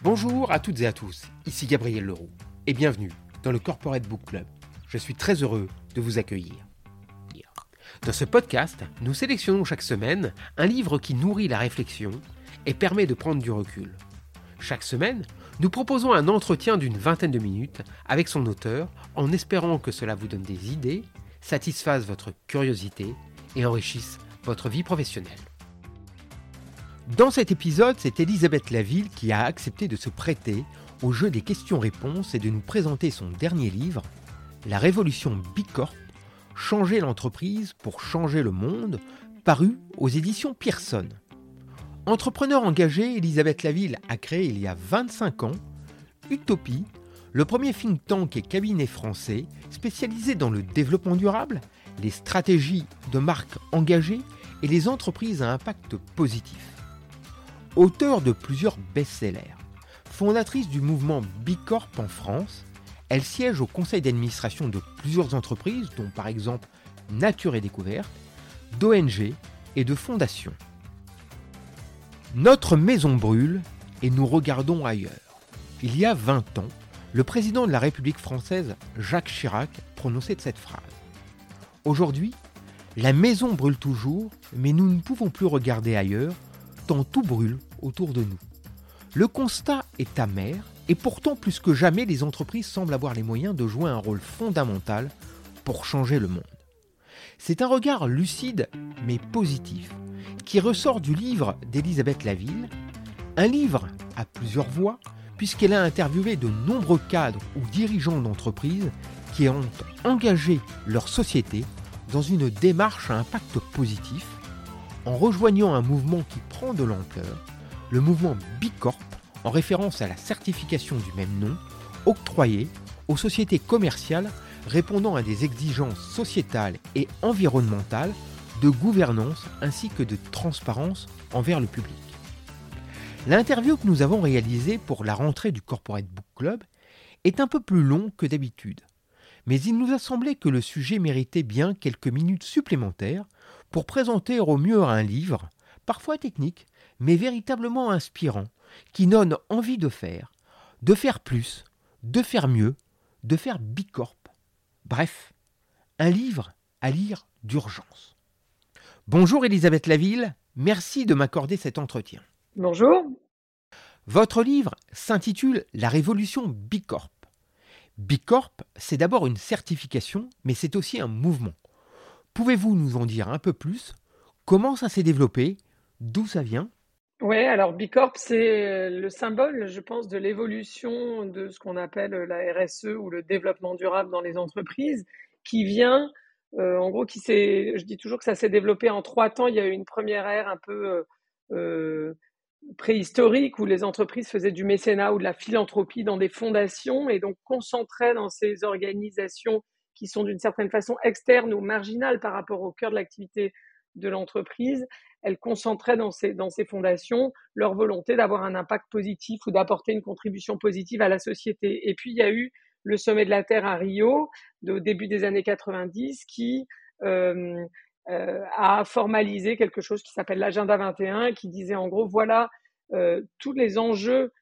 Bonjour à toutes et à tous, ici Gabriel Leroux et bienvenue dans le Corporate Book Club. Je suis très heureux de vous accueillir. Dans ce podcast, nous sélectionnons chaque semaine un livre qui nourrit la réflexion et permet de prendre du recul. Chaque semaine, nous proposons un entretien d'une vingtaine de minutes avec son auteur en espérant que cela vous donne des idées, satisfasse votre curiosité et enrichisse votre vie professionnelle. Dans cet épisode, c'est Elisabeth Laville qui a accepté de se prêter au jeu des questions-réponses et de nous présenter son dernier livre, La Révolution Bicorp, Changer l'entreprise pour changer le monde, paru aux éditions Pearson. Entrepreneur engagée, Elisabeth Laville a créé il y a 25 ans Utopie, le premier think tank et cabinet français spécialisé dans le développement durable, les stratégies de marques engagées et les entreprises à impact positif. Auteur de plusieurs best-sellers, fondatrice du mouvement Bicorp en France, elle siège au conseil d'administration de plusieurs entreprises, dont par exemple Nature et Découverte, d'ONG et de fondations. Notre maison brûle et nous regardons ailleurs. Il y a 20 ans, le président de la République française, Jacques Chirac, prononçait cette phrase. Aujourd'hui, la maison brûle toujours, mais nous ne pouvons plus regarder ailleurs, tant tout brûle autour de nous. Le constat est amer, et pourtant plus que jamais, les entreprises semblent avoir les moyens de jouer un rôle fondamental pour changer le monde. C'est un regard lucide mais positif qui ressort du livre d'Elisabeth Laville, un livre à plusieurs voix, puisqu'elle a interviewé de nombreux cadres ou dirigeants d'entreprises qui ont engagé leur société dans une démarche à impact positif en rejoignant un mouvement qui prend de l'ampleur, le mouvement Bicorp, en référence à la certification du même nom, octroyée aux sociétés commerciales répondant à des exigences sociétales et environnementales, de gouvernance ainsi que de transparence envers le public. L'interview que nous avons réalisée pour la rentrée du Corporate Book Club est un peu plus long que d'habitude, mais il nous a semblé que le sujet méritait bien quelques minutes supplémentaires pour présenter au mieux un livre, parfois technique, mais véritablement inspirant, qui donne envie de faire, de faire plus, de faire mieux, de faire bicorp. Bref, un livre à lire d'urgence. Bonjour Elisabeth Laville, merci de m'accorder cet entretien. Bonjour. Votre livre s'intitule La Révolution Bicorp. Bicorp, c'est d'abord une certification, mais c'est aussi un mouvement. Pouvez-vous nous en dire un peu plus? Comment ça s'est développé? D'où ça vient? Oui, alors Bicorp, c'est le symbole, je pense, de l'évolution de ce qu'on appelle la RSE ou le développement durable dans les entreprises, qui vient, euh, en gros, qui s'est, je dis toujours que ça s'est développé en trois temps. Il y a eu une première ère un peu euh, euh, préhistorique où les entreprises faisaient du mécénat ou de la philanthropie dans des fondations et donc concentraient dans ces organisations qui sont d'une certaine façon externes ou marginales par rapport au cœur de l'activité de l'entreprise, elles concentraient dans ces, dans fondations leur volonté d'avoir un impact positif ou d'apporter une contribution positive à la société. Et puis, il y a eu le sommet de la Terre à Rio, au début des années 90, qui euh, euh, a formalisé quelque chose qui s'appelle l'agenda 21, qui disait en gros, voilà euh, tous les enjeux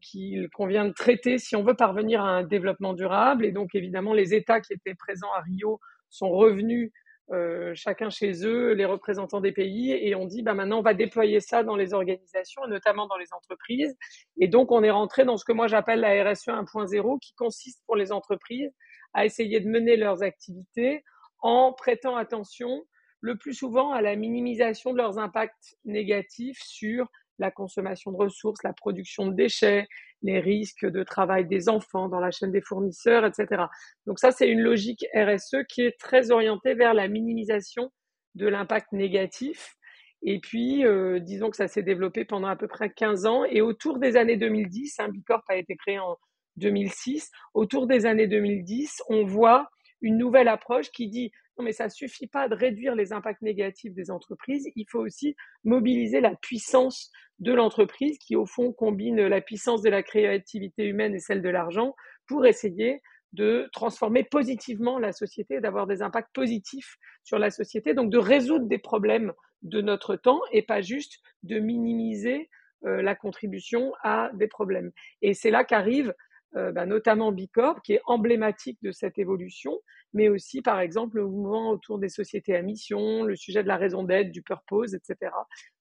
qu'il convient de traiter si on veut parvenir à un développement durable. Et donc, évidemment, les États qui étaient présents à Rio sont revenus euh, chacun chez eux, les représentants des pays, et on dit bah maintenant on va déployer ça dans les organisations, notamment dans les entreprises. Et donc on est rentré dans ce que moi j'appelle la RSE 1.0, qui consiste pour les entreprises à essayer de mener leurs activités en prêtant attention le plus souvent à la minimisation de leurs impacts négatifs sur la consommation de ressources, la production de déchets, les risques de travail des enfants dans la chaîne des fournisseurs, etc. Donc ça, c'est une logique RSE qui est très orientée vers la minimisation de l'impact négatif. Et puis, euh, disons que ça s'est développé pendant à peu près 15 ans. Et autour des années 2010, hein, Bicorp a été créé en 2006, autour des années 2010, on voit une nouvelle approche qui dit mais ça suffit pas de réduire les impacts négatifs des entreprises, il faut aussi mobiliser la puissance de l'entreprise qui, au fond, combine la puissance de la créativité humaine et celle de l'argent pour essayer de transformer positivement la société, d'avoir des impacts positifs sur la société, donc de résoudre des problèmes de notre temps et pas juste de minimiser la contribution à des problèmes. Et c'est là qu'arrive bah, notamment Bicorp, qui est emblématique de cette évolution, mais aussi, par exemple, le mouvement autour des sociétés à mission, le sujet de la raison d'être, du purpose, etc.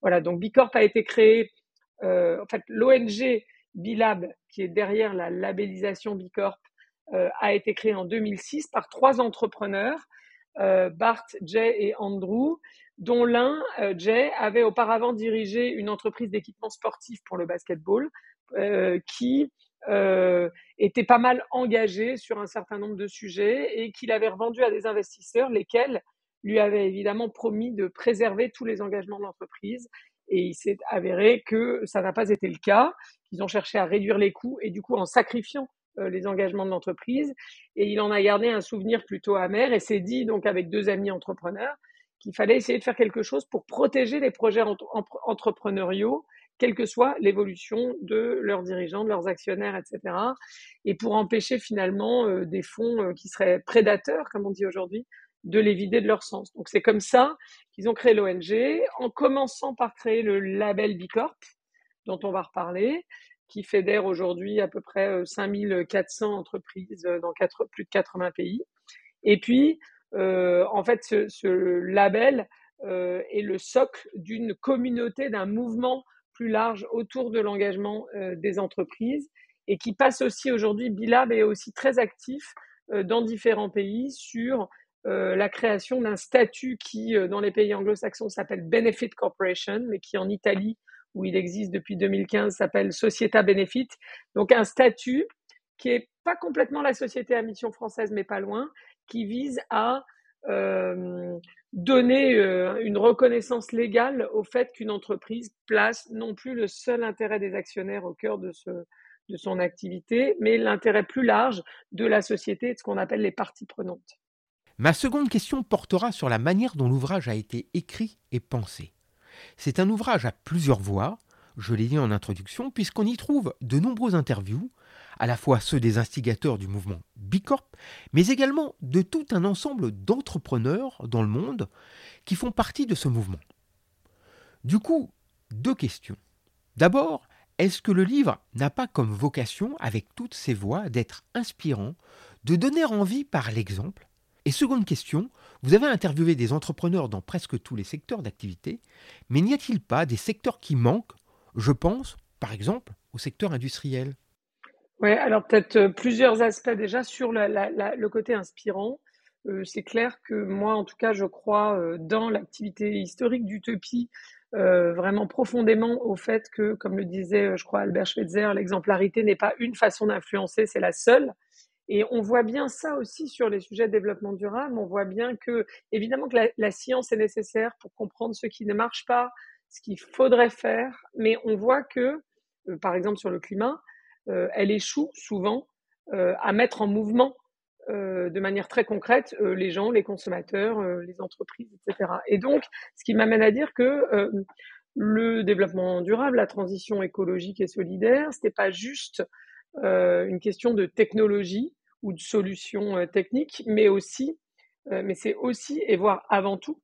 Voilà, donc Bicorp a été créé, en fait, l'ONG Bilab, qui est derrière la labellisation Bicorp, a été créé en 2006 par trois entrepreneurs, Bart, Jay et Andrew, dont l'un, Jay, avait auparavant dirigé une entreprise d'équipement sportif pour le basketball, qui euh, était pas mal engagé sur un certain nombre de sujets et qu'il avait revendu à des investisseurs, lesquels lui avaient évidemment promis de préserver tous les engagements de l'entreprise. Et il s'est avéré que ça n'a pas été le cas. Ils ont cherché à réduire les coûts et du coup en sacrifiant euh, les engagements de l'entreprise. Et il en a gardé un souvenir plutôt amer et s'est dit donc avec deux amis entrepreneurs qu'il fallait essayer de faire quelque chose pour protéger les projets entrepreneuriaux quelle que soit l'évolution de leurs dirigeants, de leurs actionnaires, etc. Et pour empêcher finalement euh, des fonds euh, qui seraient prédateurs, comme on dit aujourd'hui, de les vider de leur sens. Donc c'est comme ça qu'ils ont créé l'ONG, en commençant par créer le label Bicorp, dont on va reparler, qui fédère aujourd'hui à peu près 5400 euh, entreprises dans plus de 80 pays. Et puis, en fait, ce, ce label est le socle d'une communauté, d'un mouvement plus large autour de l'engagement euh, des entreprises et qui passe aussi aujourd'hui, Bilab est aussi très actif euh, dans différents pays sur euh, la création d'un statut qui, dans les pays anglo-saxons, s'appelle Benefit Corporation, mais qui en Italie, où il existe depuis 2015, s'appelle Societa Benefit. Donc un statut qui est pas complètement la société à mission française, mais pas loin, qui vise à donner euh, une reconnaissance légale au fait qu'une entreprise place non plus le seul intérêt des actionnaires au cœur de, son activité, mais l'intérêt plus large de la société, de ce qu'on appelle les parties prenantes. Ma seconde question portera sur la manière dont l'ouvrage a été écrit et pensé. C'est un ouvrage à plusieurs voix, je l'ai dit en introduction, puisqu'on y trouve de nombreuses interviews, à la fois ceux des instigateurs du mouvement Bicorp, mais également de tout un ensemble d'entrepreneurs dans le monde qui font partie de ce mouvement. Du coup, deux questions. D'abord, est-ce que le livre n'a pas comme vocation, avec toutes ses voix, d'être inspirant, de donner envie par l'exemple? Et seconde question, vous avez interviewé des entrepreneurs dans presque tous les secteurs d'activité, mais n'y a-t-il pas des secteurs qui manquent? Je pense, par exemple, au secteur industriel. Oui, alors peut-être euh, plusieurs aspects déjà sur le côté inspirant. Euh, c'est clair que moi, en tout cas, je crois euh, dans l'activité historique d'Utopie vraiment profondément au fait que, comme le disait, je crois, Albert Schweitzer, l'exemplarité n'est pas une façon d'influencer, c'est la seule. Et on voit bien ça aussi sur les sujets de développement durable. On voit bien que, évidemment, que la science est nécessaire pour comprendre ce qui ne marche pas, ce qu'il faudrait faire, mais on voit que, par exemple, sur le climat, euh, elle échoue souvent euh, à mettre en mouvement euh, de manière très concrète les gens, les consommateurs, les entreprises, etc. Et donc, ce qui m'amène à dire que le développement durable, la transition écologique et solidaire, ce n'était pas juste une question de technologie ou de solutions techniques, mais aussi, mais c'est aussi et voire avant tout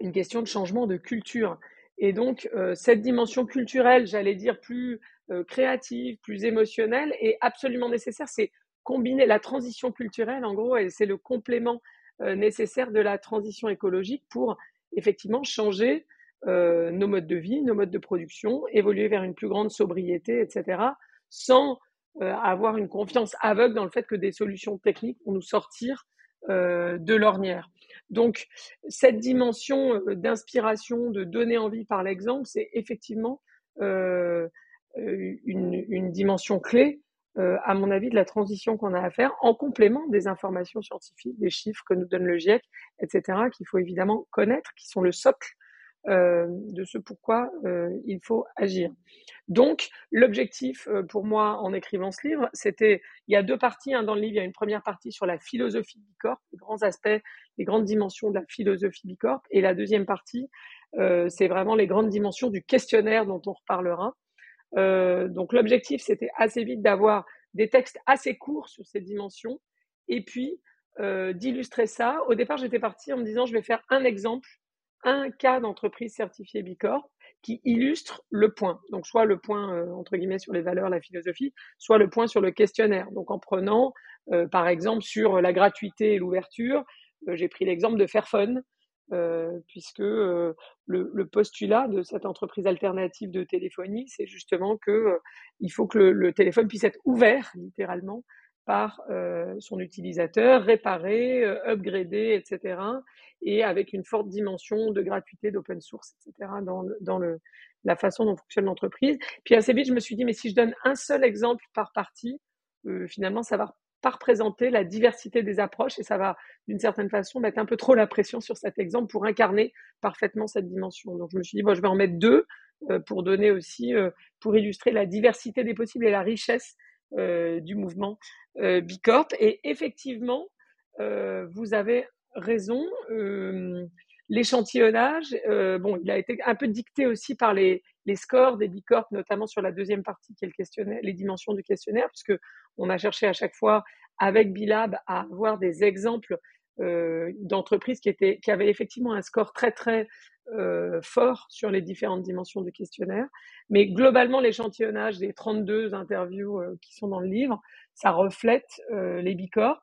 une question de changement de culture. Et donc, cette dimension culturelle, j'allais dire plus euh, créative, plus émotionnelle et absolument nécessaire. C'est combiner la transition culturelle, en gros, et c'est le complément euh, nécessaire de la transition écologique pour effectivement changer euh, nos modes de vie, nos modes de production, évoluer vers une plus grande sobriété, etc., sans avoir une confiance aveugle dans le fait que des solutions techniques vont nous sortir de l'ornière. Donc, cette dimension d'inspiration, de donner envie par l'exemple, c'est effectivement euh, une, une, dimension clé, euh, à mon avis, de la transition qu'on a à faire, en complément des informations scientifiques, des chiffres que nous donne le GIEC, etc., qu'il faut évidemment connaître, qui sont le socle euh, de ce pourquoi euh, il faut agir. Donc, l'objectif euh, pour moi en écrivant ce livre, c'était, il y a deux parties hein, dans le livre. Il y a une première partie sur la philosophie Bicorp, les grands aspects, les grandes dimensions de la philosophie Bicorp, et la deuxième partie, c'est vraiment les grandes dimensions du questionnaire dont on reparlera. Euh, donc l'objectif, c'était assez vite d'avoir des textes assez courts sur ces dimensions et puis euh, d'illustrer ça. Au départ, j'étais partie en me disant, je vais faire un exemple, un cas d'entreprise certifiée Bicorp qui illustrent le point. Donc, soit le point, euh, entre guillemets, sur les valeurs, la philosophie, soit le point sur le questionnaire. Donc, en prenant, euh, par exemple, sur la gratuité et l'ouverture, euh, j'ai pris l'exemple de Fairphone, puisque le, le, postulat de cette entreprise alternative de téléphonie, c'est justement que il faut que le, téléphone puisse être ouvert, littéralement, par euh, son utilisateur, réparé, euh, upgradé, etc. Et avec une forte dimension de gratuité, d'open source, etc. dans, la façon dont fonctionne l'entreprise. Puis assez vite, je me suis dit, mais si je donne un seul exemple par partie, euh, finalement, ça va pas représenter la diversité des approches et ça va, d'une certaine façon, mettre un peu trop la pression sur cet exemple pour incarner parfaitement cette dimension. Donc, je me suis dit, bon, je vais en mettre deux euh, pour donner aussi, euh, pour illustrer la diversité des possibles et la richesse euh, du mouvement Bicorp. Et effectivement, vous avez raison. L'échantillonnage, bon, il a été un peu dicté aussi par les, les scores des Bicorp, notamment sur la deuxième partie qui est le questionnaire, les dimensions du questionnaire, puisque on a cherché à chaque fois avec Bilab à avoir des exemples euh, d'entreprises qui étaient qui avaient effectivement un score très très euh, fort sur les différentes dimensions du questionnaire. Mais globalement, l'échantillonnage des 32 interviews euh, qui sont dans le livre, ça reflète euh, les bicorps.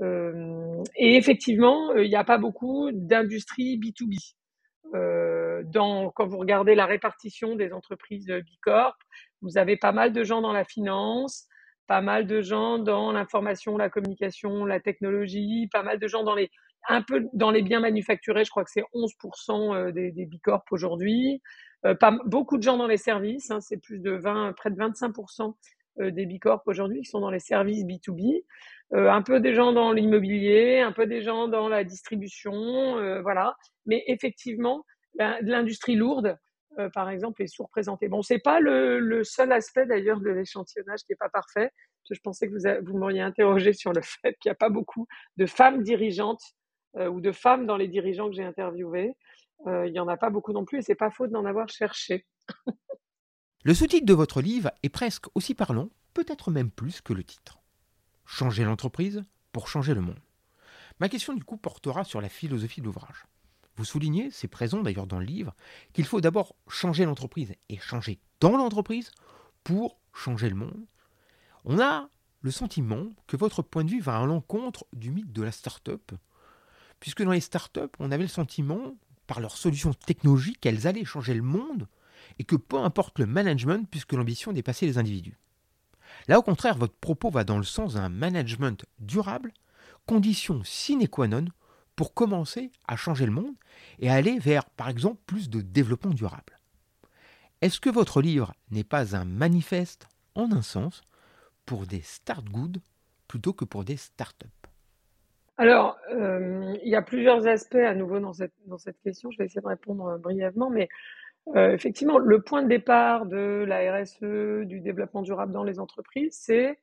Euh, et effectivement, il n'y a pas beaucoup d'industrie B2B. Dans, quand vous regardez la répartition des entreprises Bicorp, vous avez pas mal de gens dans la finance, pas mal de gens dans l'information, la communication, la technologie, pas mal de gens dans les un peu dans les biens manufacturés, je crois que c'est 11% euh, des, des bicorp aujourd'hui. Euh, pas beaucoup de gens dans les services, hein, c'est plus de 20, près de 25% euh, des bicorp aujourd'hui qui sont dans les services B2B. Euh, un peu des gens dans l'immobilier, un peu des gens dans la distribution, voilà. Mais effectivement, l'industrie lourde, euh, par exemple, est sous-représentée. Bon, c'est pas le, seul aspect d'ailleurs de l'échantillonnage qui est pas parfait. je pensais que vous, vous m'auriez interrogé sur le fait qu'il n'y a pas beaucoup de femmes dirigeantes euh, ou de femmes dans les dirigeants que j'ai interviewés. Euh, il n'y en a pas beaucoup non plus et c'est pas faute d'en avoir cherché. le sous-titre de votre livre est presque aussi parlant, peut-être même plus que le titre. Changer l'entreprise pour changer le monde. Ma question du coup portera sur la philosophie de l'ouvrage. Vous soulignez, c'est présent d'ailleurs dans le livre, qu'il faut d'abord changer l'entreprise et changer dans l'entreprise pour changer le monde. On a le sentiment que votre point de vue va à l'encontre du mythe de la start-up, puisque dans les startups, on avait le sentiment, par leurs solutions technologiques, qu'elles allaient changer le monde, et que peu importe le management, puisque l'ambition dépassait les individus. Là, au contraire, votre propos va dans le sens d'un management durable, condition sine qua non pour commencer à changer le monde et aller vers, par exemple, plus de développement durable. Est-ce que votre livre n'est pas un manifeste, en un sens, pour des start good plutôt que pour des start-up? Alors, euh, il y a plusieurs aspects à nouveau dans cette, question. Je vais essayer de répondre euh, brièvement, mais euh, effectivement, le point de départ de la RSE, du développement durable dans les entreprises, c'est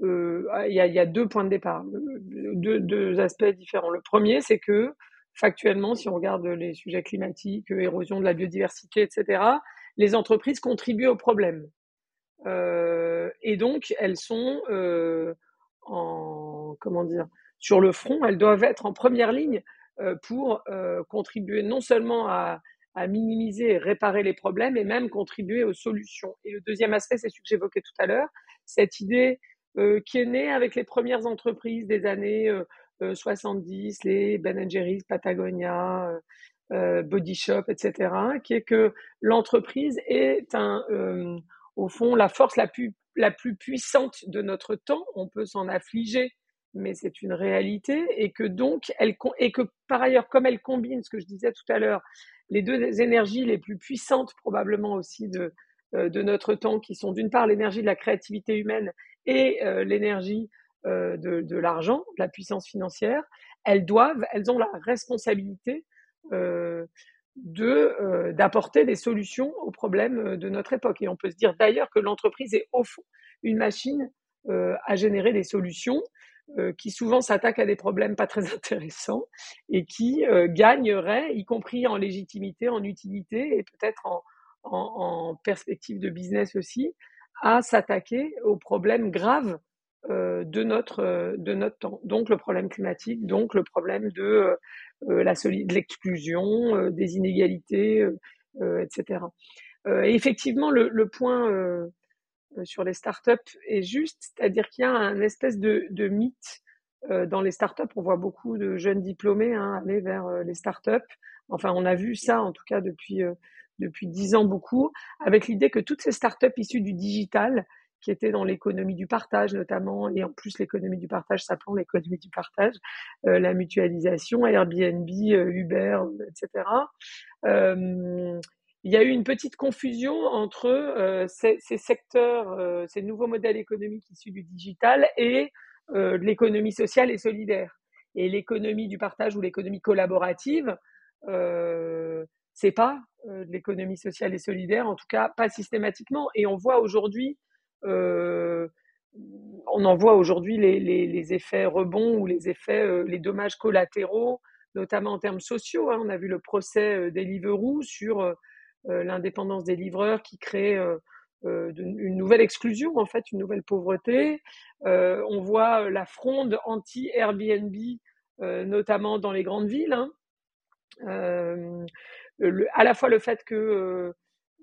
il, y a, il y, a, deux points de départ, deux, aspects différents. Le premier, c'est que factuellement, si on regarde les sujets climatiques, érosion de la biodiversité, etc., les entreprises contribuent au problème. Euh, et donc, elles sont en comment dire sur le front, elles doivent être en première ligne euh, pour euh, contribuer non seulement à, minimiser et réparer les problèmes, mais même contribuer aux solutions. Et le deuxième aspect, c'est ce que j'évoquais tout à l'heure, cette idée euh, qui est née avec les premières entreprises des années 70, les Ben Jerry's, Patagonia, Body Shop, etc., qui est que l'entreprise est un, au fond, la force la plus, la plus puissante de notre temps. On peut s'en affliger mais c'est une réalité et que donc elle et que par ailleurs comme elle combine ce que je disais tout à l'heure les deux énergies les plus puissantes probablement aussi de euh, de notre temps qui sont d'une part l'énergie de la créativité humaine et euh, l'énergie euh, de, de l'argent de la puissance financière elles doivent elles ont la responsabilité de d'apporter des solutions aux problèmes de notre époque. Et on peut se dire d'ailleurs que l'entreprise est au fond une machine à générer des solutions euh, qui souvent s'attaquent à des problèmes pas très intéressants et qui euh, gagneraient, y compris en légitimité, en utilité et peut-être en, en, en, perspective de business aussi, à s'attaquer aux problèmes graves euh, de notre de notre temps. Donc le problème climatique, donc le problème de la de l'exclusion, des inégalités etc. et effectivement, le, le point sur les startups est juste, c'est-à-dire qu'il y a un espèce de, de mythe dans les startups. On voit beaucoup de jeunes diplômés hein, aller vers les startups. Enfin, on a vu ça en tout cas depuis depuis dix ans beaucoup, avec l'idée que toutes ces startups issues du digital, qui étaient dans l'économie du partage notamment, et en plus l'économie du partage s'appelant l'économie du partage, euh, la mutualisation, Airbnb, euh, Uber, etc. Euh, il y a eu une petite confusion entre ces, secteurs, ces nouveaux modèles économiques issus du digital et l'économie sociale et solidaire. Et l'économie du partage ou l'économie collaborative, c'est pas de l'économie sociale et solidaire, en tout cas pas systématiquement. Et on voit aujourd'hui euh, on en voit aujourd'hui les, effets rebonds ou les effets, euh, les dommages collatéraux, notamment en termes sociaux. Hein. On a vu le procès euh, des Deliveroo sur l'indépendance des livreurs qui crée une nouvelle exclusion, en fait, une nouvelle pauvreté. on voit la fronde anti-Airbnb, notamment dans les grandes villes. Hein. À la fois le fait que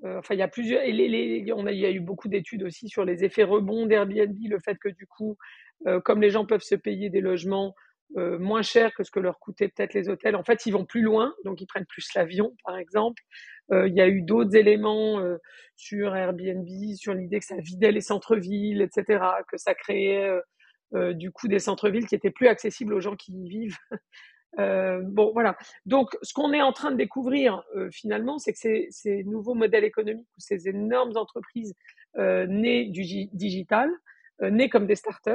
euh, enfin, il y a plusieurs. on a, il y a eu beaucoup d'études aussi sur les effets rebonds d'Airbnb, le fait que du coup, euh, comme les gens peuvent se payer des logements euh, moins chers que ce que leur coûtaient peut-être les hôtels, en fait, ils vont plus loin, donc ils prennent plus l'avion, par exemple. il y a eu d'autres éléments sur Airbnb, sur l'idée que ça vidait les centres-villes, etc., que ça créait du coup des centres-villes qui étaient plus accessibles aux gens qui y vivent. Euh, bon, voilà. Donc, ce qu'on est en train de découvrir euh, finalement, c'est que ces, ces, nouveaux modèles économiques ou ces énormes entreprises euh, nées du digital, euh, nées comme des startups,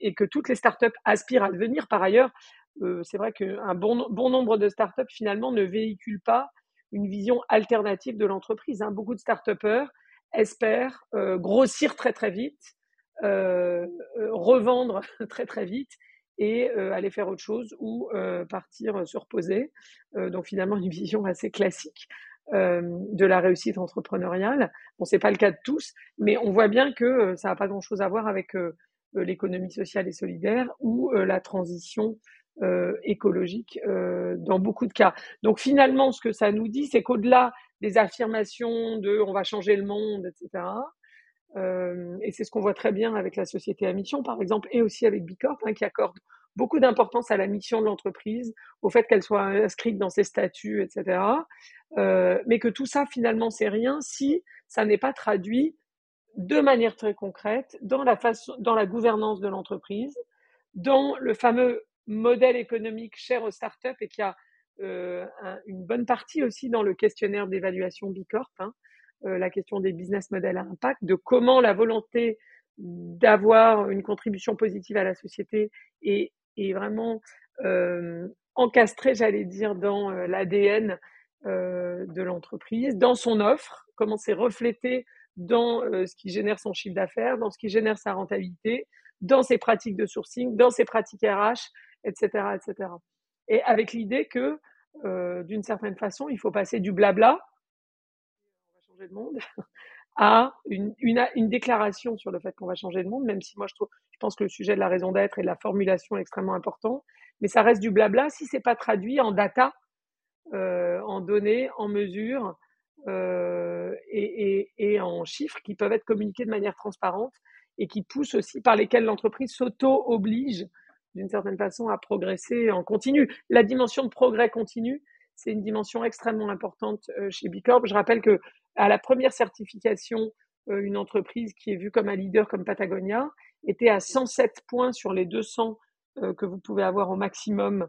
et que toutes les startups aspirent à devenir. Par ailleurs, euh, c'est vrai qu'un bon, bon nombre de startups finalement ne véhiculent pas une vision alternative de l'entreprise. Hein. Beaucoup de startupeurs espèrent grossir très très vite, revendre très très vite et euh, aller faire autre chose ou euh, partir se reposer. Euh, donc finalement une vision assez classique de la réussite entrepreneuriale. Bon, c'est pas le cas de tous, mais on voit bien que ça n'a pas grand-chose à voir avec l'économie sociale et solidaire ou la transition écologique dans beaucoup de cas. Donc finalement, ce que ça nous dit, c'est qu'au-delà des affirmations de on va changer le monde, etc., euh, et c'est ce qu'on voit très bien avec la société à mission, par exemple, et aussi avec Bicorp, hein, qui accorde beaucoup d'importance à la mission de l'entreprise, au fait qu'elle soit inscrite dans ses statuts, etc. Euh, mais que tout ça, finalement, c'est rien si ça n'est pas traduit de manière très concrète dans la façon, dans la gouvernance de l'entreprise, dans le fameux modèle économique cher aux startups et qui a euh, une bonne partie aussi dans le questionnaire d'évaluation Bicorp. Hein, la question des business models à impact, de comment la volonté d'avoir une contribution positive à la société est, vraiment euh, encastrée, j'allais dire, dans euh, l'ADN euh, de l'entreprise, dans son offre, comment c'est reflété dans euh, ce qui génère son chiffre d'affaires, dans ce qui génère sa rentabilité, dans ses pratiques de sourcing, dans ses pratiques RH, etc., etc. Et avec l'idée que, d'une certaine façon, il faut passer du blabla, de monde, à une, une, déclaration sur le fait qu'on va changer de monde, même si moi je, trouve, je pense que le sujet de la raison d'être et de la formulation est extrêmement important, mais ça reste du blabla si c'est pas traduit en data, euh, en données, en mesures euh, et, et, et, en chiffres qui peuvent être communiqués de manière transparente et qui poussent aussi, par lesquels l'entreprise s'auto-oblige d'une certaine façon à progresser en continu. La dimension de progrès continu, c'est une dimension extrêmement importante euh, chez Bicorp. Je rappelle que à la première certification, euh, une entreprise qui est vue comme un leader comme Patagonia était à 107 points sur les 200 euh, que vous pouvez avoir au maximum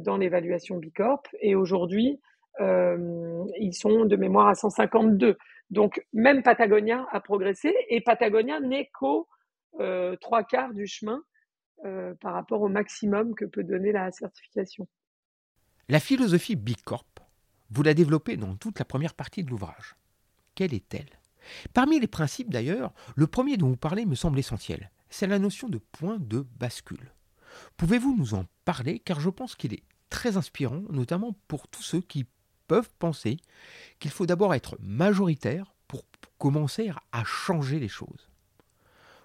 dans l'évaluation Bicorp. Et aujourd'hui, ils sont de mémoire à 152. Donc même Patagonia a progressé et Patagonia n'est qu'au trois quarts du chemin par rapport au maximum que peut donner la certification. La philosophie Bicorp, vous la développez dans toute la première partie de l'ouvrage. Quelle est-elle? Parmi les principes d'ailleurs, le premier dont vous parlez me semble essentiel, c'est la notion de point de bascule. Pouvez-vous nous en parler? Car je pense qu'il est très inspirant, notamment pour tous ceux qui peuvent penser qu'il faut d'abord être majoritaire pour commencer à changer les choses.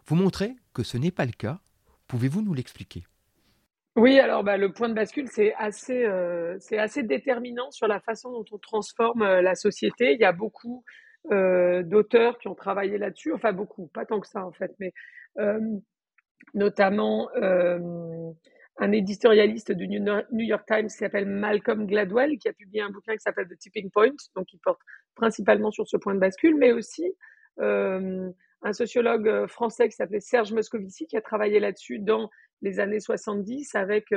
Vous montrez que ce n'est pas le cas. Pouvez-vous nous l'expliquer? Oui, alors bah, le point de bascule, c'est assez, euh, c'est assez déterminant sur la façon dont on transforme euh, la société. Il y a beaucoup euh, d'auteurs qui ont travaillé là-dessus, enfin beaucoup, pas tant que ça en fait, mais notamment un éditorialiste du New York Times qui s'appelle Malcolm Gladwell, qui a publié un bouquin qui s'appelle The Tipping Point, donc qui porte principalement sur ce point de bascule, mais aussi un sociologue français qui s'appelait Serge Moscovici, qui a travaillé là-dessus dans les années 70 avec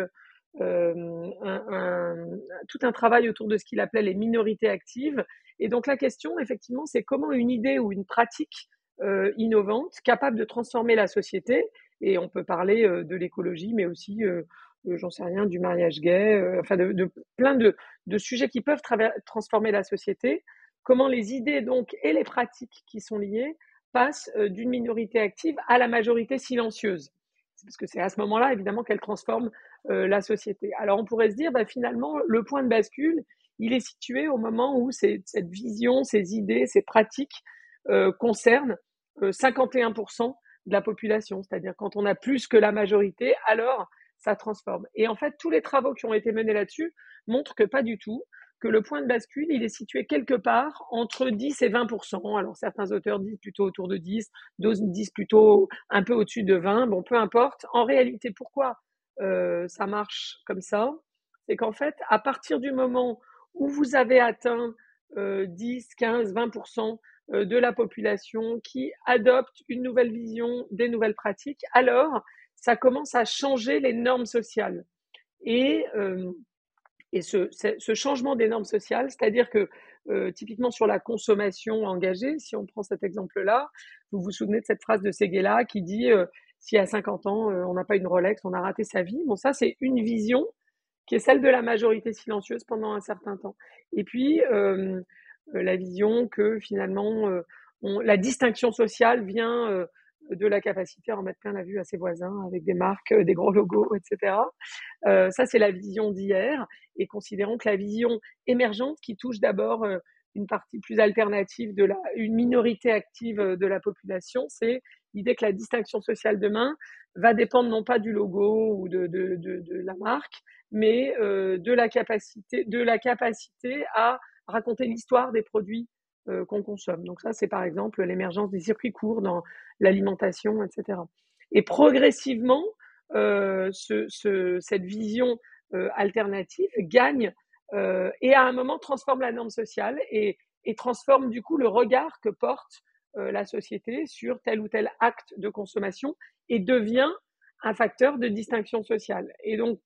euh, un, tout un travail autour de ce qu'il appelait les minorités actives. Et donc la question, effectivement, c'est comment une idée ou une pratique euh, innovante, capable de transformer la société, et on peut parler euh, de l'écologie, mais aussi, j'en sais rien, du mariage gay, enfin de, de, plein de, de, sujets qui peuvent transformer la société, comment les idées donc et les pratiques qui sont liées passent d'une minorité active à la majorité silencieuse parce que c'est à ce moment-là, évidemment, qu'elle transforme euh, la société. Alors on pourrait se dire, bah, finalement, le point de bascule, il est situé au moment où cette vision, ces idées, ces pratiques euh, concernent 51% euh, de la population. C'est-à-dire quand on a plus que la majorité, alors ça transforme. Et en fait, tous les travaux qui ont été menés là-dessus montrent que pas du tout que le point de bascule, il est situé quelque part entre 10 et 20% Alors certains auteurs disent plutôt autour de 10, d'autres disent plutôt un peu au-dessus de 20. Bon, peu importe. En réalité, pourquoi euh, ça marche comme ça? C'est qu'en fait, à partir du moment où vous avez atteint 10, 15, 20% de la population qui adopte une nouvelle vision, des nouvelles pratiques, alors ça commence à changer les normes sociales. Et euh, et ce, ce changement des normes sociales, c'est-à-dire que euh, typiquement sur la consommation engagée, si on prend cet exemple-là, vous vous souvenez de cette phrase de Seguela qui dit euh, si à 50 ans euh, on n'a pas une Rolex, on a raté sa vie. Bon, ça c'est une vision qui est celle de la majorité silencieuse pendant un certain temps. Et puis euh, la vision que finalement on, la distinction sociale vient de la capacité à en mettre plein la vue à ses voisins avec des marques, des gros logos, etc. Euh, ça, c'est la vision d'hier. Et considérons que la vision émergente qui touche d'abord euh, une partie plus alternative de la, une minorité active euh, de la population, c'est l'idée que la distinction sociale demain va dépendre non pas du logo ou de, de, de, de la marque, mais euh, de la capacité, de la capacité à raconter l'histoire des produits euh, qu'on consomme. Donc ça, c'est par exemple l'émergence des circuits courts dans l'alimentation, etc. Et progressivement, euh, ce, cette vision euh, alternative gagne et à un moment transforme la norme sociale et transforme du coup le regard que porte la société sur tel ou tel acte de consommation et devient un facteur de distinction sociale. Et donc,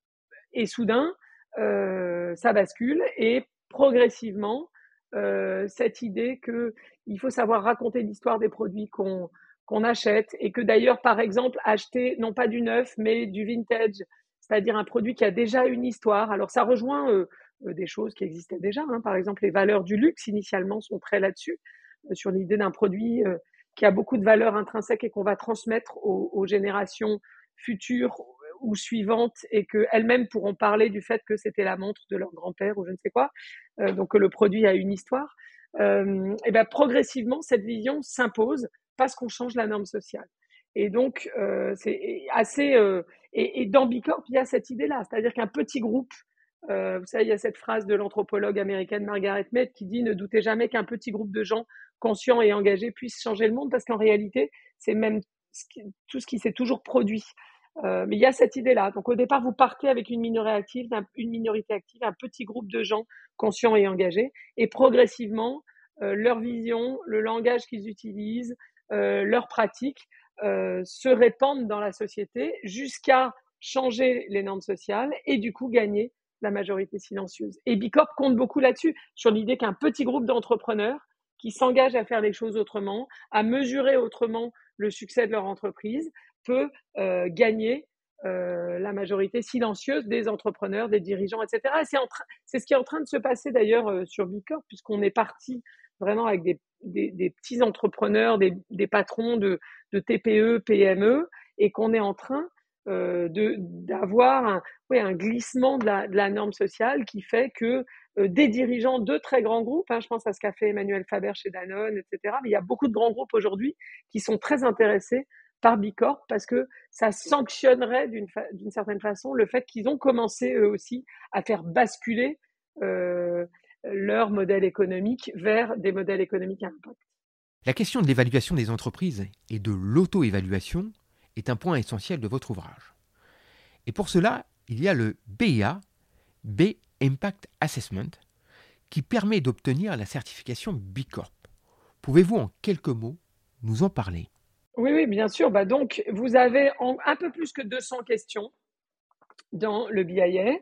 et soudain, ça bascule et progressivement, euh, cette idée qu'il faut savoir raconter l'histoire des produits qu'on achète et que d'ailleurs, par exemple, acheter non pas du neuf, mais du vintage, c'est-à-dire un produit qui a déjà une histoire. Alors ça rejoint euh, euh, des choses qui existaient déjà. Hein. Par exemple, les valeurs du luxe initialement sont très là-dessus, sur l'idée d'un produit qui a beaucoup de valeurs intrinsèques et qu'on va transmettre aux, générations futures ou suivantes et qu'elles-mêmes pourront parler du fait que c'était la montre de leur grand-père ou je ne sais quoi, euh, donc que le produit a une histoire, euh, et ben progressivement cette vision s'impose parce qu'on change la norme sociale. Et donc euh, c'est assez euh, et, et, dans Bicorp il y a cette idée-là, c'est-à-dire qu'un petit groupe vous savez, il y a cette phrase de l'anthropologue américaine Margaret Mead qui dit ne doutez jamais qu'un petit groupe de gens conscients et engagés puisse changer le monde parce qu'en réalité, c'est même tout ce qui s'est toujours produit. Euh, mais il y a cette idée-là. Donc au départ, vous partez avec une minorité active, une minorité active, un petit groupe de gens conscients et engagés, et progressivement, euh, leur vision, le langage qu'ils utilisent, euh, leurs pratiques euh, se répandent dans la société jusqu'à changer les normes sociales et du coup gagner la majorité silencieuse. Et Bicorp compte beaucoup là-dessus, sur l'idée qu'un petit groupe d'entrepreneurs qui s'engagent à faire les choses autrement, à mesurer autrement le succès de leur entreprise, peut euh, gagner euh, la majorité silencieuse des entrepreneurs, des dirigeants, etc. C'est, ce qui est en train de se passer d'ailleurs euh, sur Bicorp, puisqu'on est parti vraiment avec des, petits entrepreneurs, des, patrons de, TPE, PME, et qu'on est en train d'avoir un, glissement de la, norme sociale qui fait que des dirigeants de très grands groupes, hein, je pense à ce qu'a fait Emmanuel Faber chez Danone, etc., mais il y a beaucoup de grands groupes aujourd'hui qui sont très intéressés par Bicorp parce que ça sanctionnerait d'une certaine façon le fait qu'ils ont commencé eux aussi à faire basculer euh, leur modèle économique vers des modèles économiques à impact. La question de l'évaluation des entreprises et de l'auto-évaluation est un point essentiel de votre ouvrage. Et pour cela, il y a le BIA, B Impact Assessment, qui permet d'obtenir la certification Bicorp. Pouvez-vous en quelques mots nous en parler? Oui, oui, bien sûr. Bah donc, vous avez un peu plus que 200 questions dans le BIA.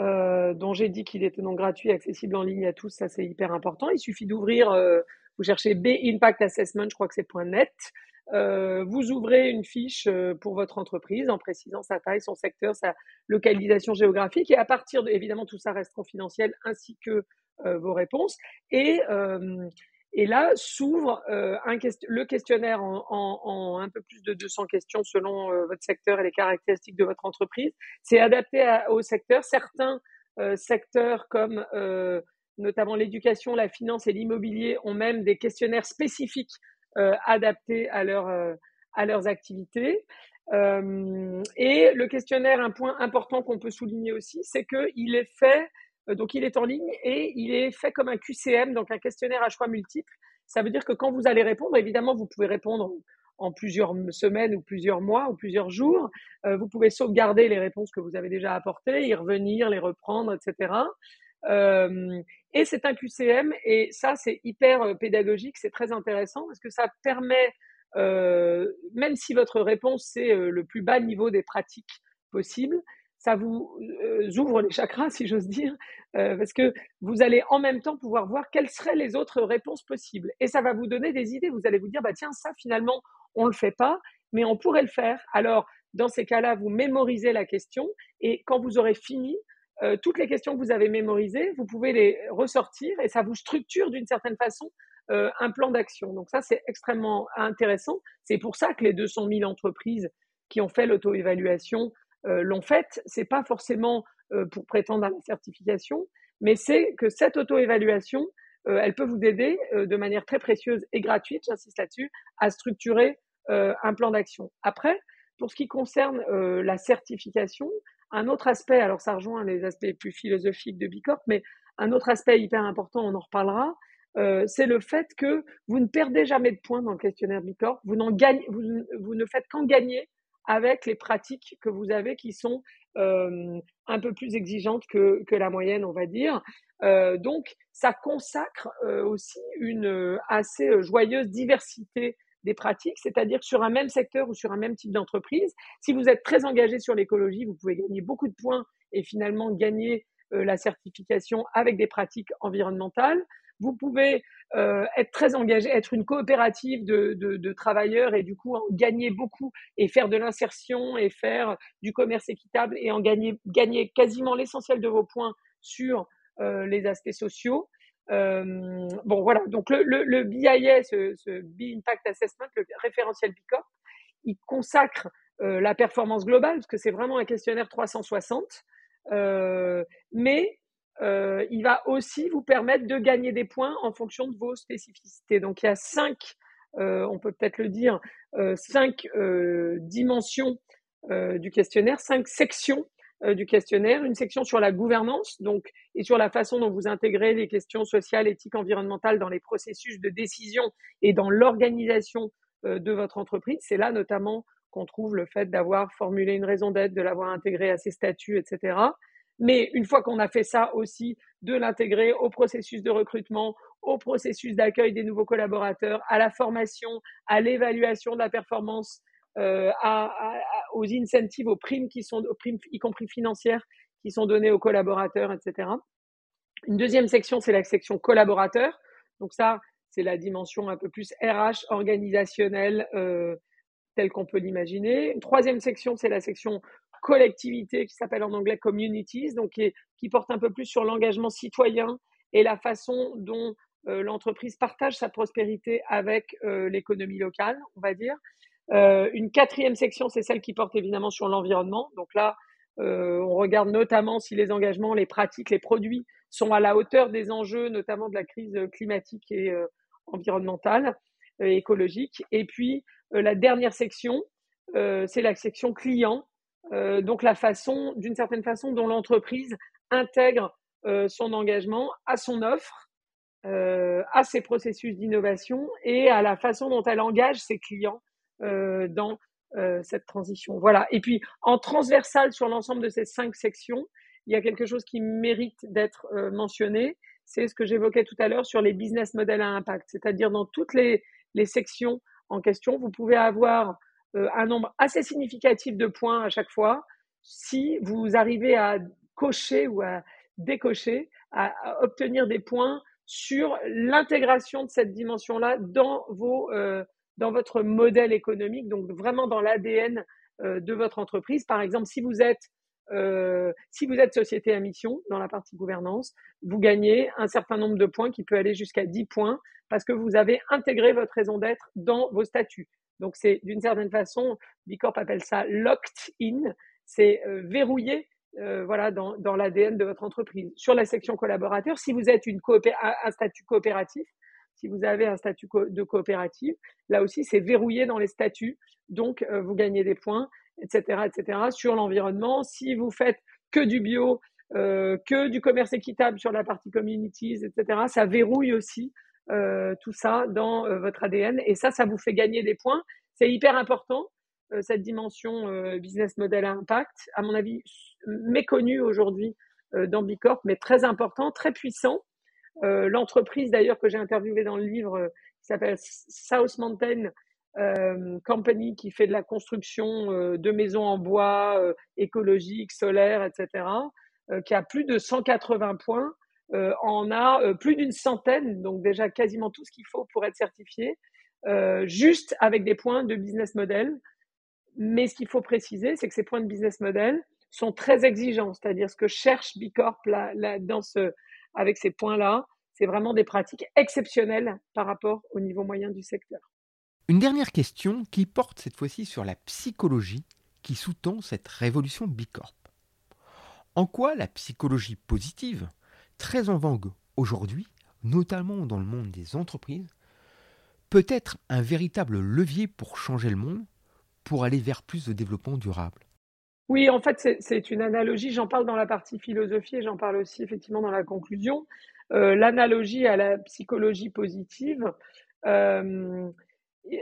Euh, dont j'ai dit qu'il était non gratuit, accessible en ligne à tous, ça c'est hyper important. Il suffit d'ouvrir, euh, vous cherchez B Impact Assessment, je crois que c'est .net. Euh, vous ouvrez une fiche pour votre entreprise en précisant sa taille, son secteur, sa localisation géographique et à partir de, évidemment tout ça reste confidentiel ainsi que vos réponses et et là s'ouvre euh, le questionnaire en, un peu plus de 200 questions selon euh, votre secteur et les caractéristiques de votre entreprise. C'est adapté au secteur. Certains euh, secteurs comme notamment l'éducation, la finance et l'immobilier ont même des questionnaires spécifiques adaptés à, leur, à leurs activités. et le questionnaire, un point important qu'on peut souligner aussi, c'est qu'il est fait euh, donc, il est en ligne et il est fait comme un QCM, donc un questionnaire à choix multiples. Ça veut dire que quand vous allez répondre, évidemment, vous pouvez répondre en plusieurs semaines ou plusieurs mois ou plusieurs jours. Euh, vous pouvez sauvegarder les réponses que vous avez déjà apportées, y revenir, les reprendre, etc. Euh, et c'est un QCM et ça, c'est hyper pédagogique, c'est très intéressant parce que ça permet, même si votre réponse, c'est le plus bas niveau des pratiques possibles, ça vous euh, ouvre les chakras, si j'ose dire, euh, parce que vous allez en même temps pouvoir voir quelles seraient les autres réponses possibles. Et ça va vous donner des idées. Vous allez vous dire, bah tiens, ça finalement, on ne le fait pas, mais on pourrait le faire. Alors, dans ces cas-là, vous mémorisez la question et quand vous aurez fini, euh, toutes les questions que vous avez mémorisées, vous pouvez les ressortir et ça vous structure d'une certaine façon un plan d'action. Donc ça, c'est extrêmement intéressant. C'est pour ça que les 200 000 entreprises qui ont fait l'auto-évaluation l'ont faite. C'est pas forcément euh, pour prétendre à la certification, mais c'est que cette auto-évaluation, euh, elle peut vous aider de manière très précieuse et gratuite, j'insiste là-dessus, à structurer un plan d'action. Après, pour ce qui concerne la certification, un autre aspect, alors ça rejoint les aspects plus philosophiques de Bicorp, mais un autre aspect hyper important, on en reparlera, c'est le fait que vous ne perdez jamais de points dans le questionnaire Bicorp, vous, gagnez, vous ne faites qu'en gagner avec les pratiques que vous avez qui sont euh, un peu plus exigeantes que, que, la moyenne, on va dire. Euh, donc, ça consacre euh, aussi une assez joyeuse diversité des pratiques, c'est-à-dire sur un même secteur ou sur un même type d'entreprise. Si vous êtes très engagé sur l'écologie, vous pouvez gagner beaucoup de points et finalement gagner la certification avec des pratiques environnementales. Vous pouvez euh, être très engagé, être une coopérative de, travailleurs et du coup gagner beaucoup et faire de l'insertion et faire du commerce équitable et en gagner, gagner quasiment l'essentiel de vos points sur euh, les aspects sociaux. Euh, bon voilà, donc le, le, BIA, ce, ce B-Impact Assessment, le référentiel Bicorp, il consacre la performance globale, parce que c'est vraiment un questionnaire 360, mais euh, il va aussi vous permettre de gagner des points en fonction de vos spécificités. Donc il y a cinq, euh, on peut peut-être le dire, euh, cinq dimensions du questionnaire, cinq sections du questionnaire, une section sur la gouvernance, donc et sur la façon dont vous intégrez les questions sociales, éthiques, environnementales dans les processus de décision et dans l'organisation de votre entreprise. C'est là notamment qu'on trouve le fait d'avoir formulé une raison d'être, de l'avoir intégré à ses statuts, etc. Mais une fois qu'on a fait ça aussi, de l'intégrer au processus de recrutement, au processus d'accueil des nouveaux collaborateurs, à la formation, à l'évaluation de la performance, euh, aux incentives, aux primes qui sont, aux primes, y compris financières, qui sont données aux collaborateurs, etc. Une deuxième section, c'est la section collaborateur. Donc ça, c'est la dimension un peu plus RH, organisationnelle, euh, telle qu'on peut l'imaginer. Une troisième section, c'est la section collectivité qui s'appelle en anglais communities, donc qui, porte un peu plus sur l'engagement citoyen et la façon dont euh, l'entreprise partage sa prospérité avec euh, l'économie locale, on va dire. Euh, une quatrième section, c'est celle qui porte évidemment sur l'environnement. Donc là, on regarde notamment si les engagements, les pratiques, les produits sont à la hauteur des enjeux, notamment de la crise climatique et environnementale, écologique. Et puis, la dernière section, c'est la section client, donc la façon, d'une certaine façon, dont l'entreprise intègre son engagement à son offre, à ses processus d'innovation et à la façon dont elle engage ses clients dans cette transition. Voilà. Et puis, en transversal sur l'ensemble de ces cinq sections, il y a quelque chose qui mérite d'être mentionné, c'est ce que j'évoquais tout à l'heure sur les business models à impact. C'est-à-dire dans toutes les, sections en question, vous pouvez avoir euh, un nombre assez significatif de points à chaque fois si vous arrivez à cocher ou à décocher, à, obtenir des points sur l'intégration de cette dimension-là dans vos euh, dans votre modèle économique, donc vraiment dans l'ADN euh, de votre entreprise. Par exemple, si vous êtes euh, si vous êtes société à mission dans la partie gouvernance, vous gagnez un certain nombre de points qui peut aller jusqu'à 10 points parce que vous avez intégré votre raison d'être dans vos statuts. Donc c'est d'une certaine façon, Bicorp appelle ça locked in, c'est euh, verrouillé euh, voilà, dans, l'ADN de votre entreprise. Sur la section collaborateur, si vous êtes un statut coopératif, si vous avez un statut de coopérative, là aussi c'est verrouillé dans les statuts, donc vous gagnez des points etc., etc., sur l'environnement. Si vous faites que du bio, euh, que du commerce équitable sur la partie communities, etc., ça verrouille aussi euh, tout ça dans euh, votre ADN et ça, ça vous fait gagner des points. C'est hyper important, cette dimension business model à impact, à mon avis méconnue aujourd'hui dans Bicorp, mais très important, très puissant. L'entreprise d'ailleurs que j'ai interviewée dans le livre qui s'appelle South Mountain euh, company qui fait de la construction euh, de maisons en bois euh, écologiques, solaires, etc., qui a plus de 180 points, en a plus d'une centaine, donc déjà quasiment tout ce qu'il faut pour être certifié, juste avec des points de business model. Mais ce qu'il faut préciser, c'est que ces points de business model sont très exigeants, c'est-à-dire ce que cherche Bicorp là, là, dans ce, avec ces points-là, c'est vraiment des pratiques exceptionnelles par rapport au niveau moyen du secteur. Une dernière question qui porte cette fois-ci sur la psychologie qui sous-tend cette révolution Bicorp. En quoi la psychologie positive, très en vogue aujourd'hui, notamment dans le monde des entreprises, peut être un véritable levier pour changer le monde, pour aller vers plus de développement durable Oui, en fait, c'est une analogie. J'en parle dans la partie philosophie et j'en parle aussi effectivement dans la conclusion. Euh, l'analogie à la psychologie positive, euh,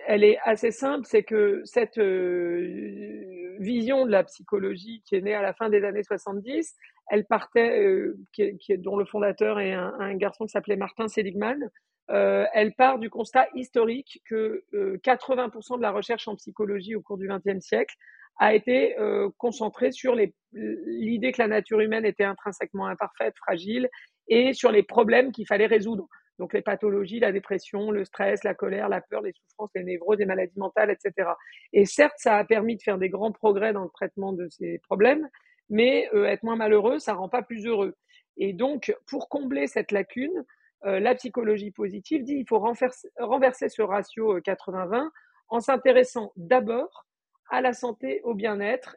elle est assez simple, c'est que cette euh, vision de la psychologie qui est née à la fin des années 70, elle partait, euh, qui, qui, dont le fondateur est un, un garçon qui s'appelait Martin Seligman, euh, elle part du constat historique que 80% de la recherche en psychologie au cours du XXe siècle a été concentrée sur l'idée que la nature humaine était intrinsèquement imparfaite, fragile, et sur les problèmes qu'il fallait résoudre. Donc les pathologies, la dépression, le stress, la colère, la peur, les souffrances, les névroses, les maladies mentales, etc. Et certes, ça a permis de faire des grands progrès dans le traitement de ces problèmes, mais euh, être moins malheureux, ça rend pas plus heureux. Et donc, pour combler cette lacune, euh, la psychologie positive dit il faut renverser, ce ratio 80-20 euh, en s'intéressant d'abord à la santé, au bien-être,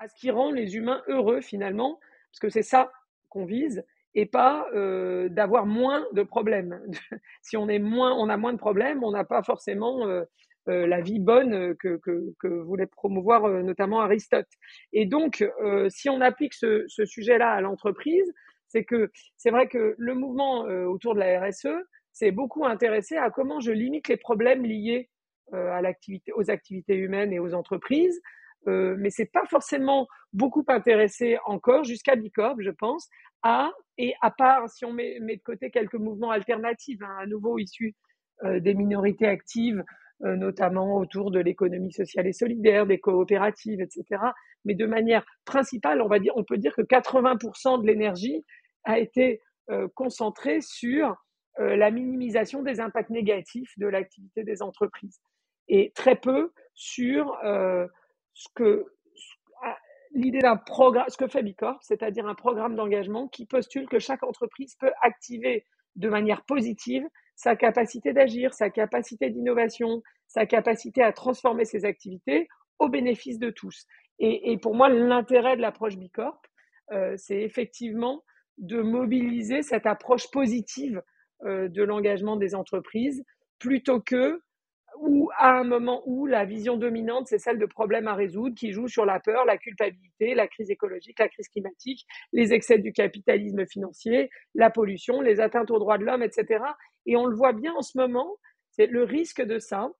à ce qui rend les humains heureux finalement, parce que c'est ça qu'on vise et pas euh, d'avoir moins de problèmes. si on est moins, on a moins de problèmes, on n'a pas forcément euh, euh, la vie bonne que, que, que voulait promouvoir notamment Aristote. Et donc, si on applique ce, ce sujet-là à l'entreprise, c'est que c'est vrai que le mouvement autour de la RSE s'est beaucoup intéressé à comment je limite les problèmes liés à l'activité, aux activités humaines et aux entreprises. Euh, mais c'est pas forcément beaucoup intéressé encore jusqu'à Bicorp, je pense, et à part si on met, met de côté quelques mouvements alternatifs, hein, à nouveau issus euh, des minorités actives, euh, notamment autour de l'économie sociale et solidaire, des coopératives, etc. Mais de manière principale, on va dire, on peut dire que 80% de l'énergie a été euh, concentrée sur la minimisation des impacts négatifs de l'activité des entreprises et très peu sur ce que l'idée d'un programme, ce que fait Bicorp, c'est-à-dire un programme d'engagement qui postule que chaque entreprise peut activer de manière positive sa capacité d'agir, sa capacité d'innovation, sa capacité à transformer ses activités au bénéfice de tous. Et, pour moi, l'intérêt de l'approche Bicorp, euh, c'est effectivement de mobiliser cette approche positive euh, de l'engagement des entreprises plutôt que ou à un moment où la vision dominante, c'est celle de problèmes à résoudre, qui joue sur la peur, la culpabilité, la crise écologique, la crise climatique, les excès du capitalisme financier, la pollution, les atteintes aux droits de l'homme, etc. Et on le voit bien en ce moment, c'est le risque de ça,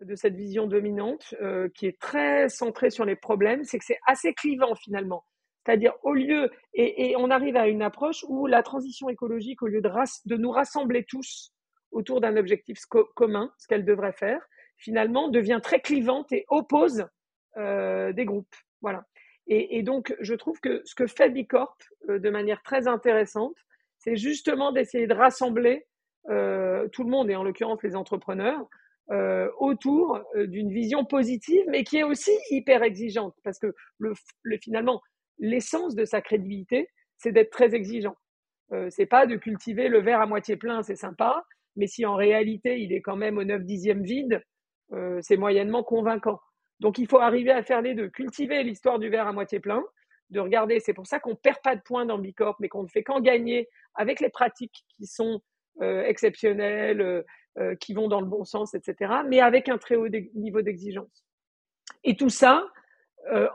de cette vision dominante, euh, qui est très centrée sur les problèmes, c'est que c'est assez clivant finalement. C'est-à-dire, au lieu, et, on arrive à une approche où la transition écologique, au lieu de nous rassembler tous autour d'un objectif commun, ce qu'elle devrait faire, finalement devient très clivante et oppose euh, des groupes. Voilà. Et, donc, je trouve que ce que fait Bicorp euh, de manière très intéressante, c'est justement d'essayer de rassembler euh, tout le monde, et en l'occurrence les entrepreneurs, autour d'une vision positive, mais qui est aussi hyper exigeante, parce que le, finalement, l'essence de sa crédibilité, c'est d'être très exigeant. Euh, c'est pas de cultiver le verre à moitié plein, c'est sympa, mais si en réalité il est quand même au 9 dixième vide, euh, c'est moyennement convaincant. Donc il faut arriver à faire les deux, cultiver l'histoire du verre à moitié plein, de regarder, c'est pour ça qu'on perd pas de points dans Bicorp, mais qu'on ne fait qu'en gagner avec les pratiques qui sont euh, exceptionnelles, euh, qui vont dans le bon sens, etc., mais avec un très haut niveau d'exigence. Et tout ça,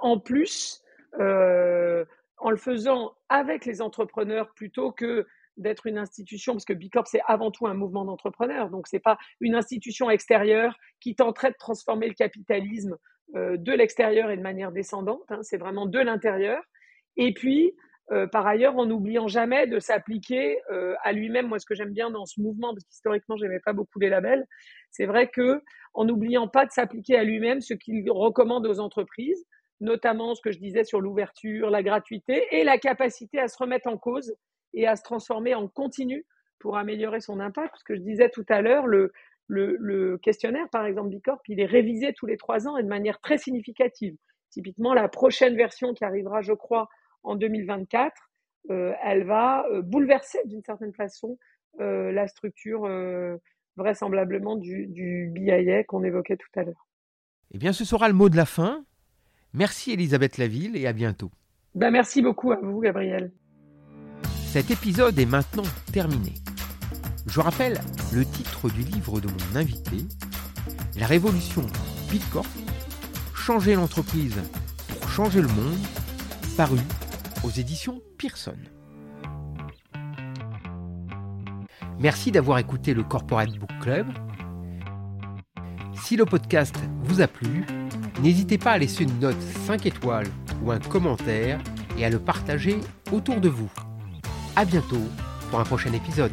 en plus, en le faisant avec les entrepreneurs plutôt que d'être une institution, parce que Bicorp, c'est avant tout un mouvement d'entrepreneurs. Donc, c'est pas une institution extérieure qui tenterait de transformer le capitalisme euh, de l'extérieur et de manière descendante. Hein. c'est vraiment de l'intérieur. Et puis, euh, par ailleurs, en n'oubliant jamais de s'appliquer euh, à lui-même. Moi, ce que j'aime bien dans ce mouvement, parce qu'historiquement, j'aimais pas beaucoup les labels, c'est vrai que en n'oubliant pas de s'appliquer à lui-même ce qu'il recommande aux entreprises, notamment ce que je disais sur l'ouverture, la gratuité et la capacité à se remettre en cause et à se transformer en continu pour améliorer son impact. Ce que je disais tout à l'heure, le, le, questionnaire, par exemple, Bicorp, il est révisé tous les trois ans et de manière très significative. Typiquement, la prochaine version qui arrivera, je crois, en 2024, euh, elle va euh, bouleverser d'une certaine façon euh, la structure vraisemblablement du, du BIA qu'on évoquait tout à l'heure. Eh bien, ce sera le mot de la fin. Merci Elisabeth Laville et à bientôt. Ben, merci beaucoup à vous, Gabriel. Cet épisode est maintenant terminé. Je rappelle le titre du livre de mon invité, La révolution Bitcorp, changer l'entreprise pour changer le monde, paru aux éditions Pearson. Merci d'avoir écouté le Corporate Book Club. Si le podcast vous a plu, n'hésitez pas à laisser une note 5 étoiles ou un commentaire et à le partager autour de vous. A bientôt pour un prochain épisode.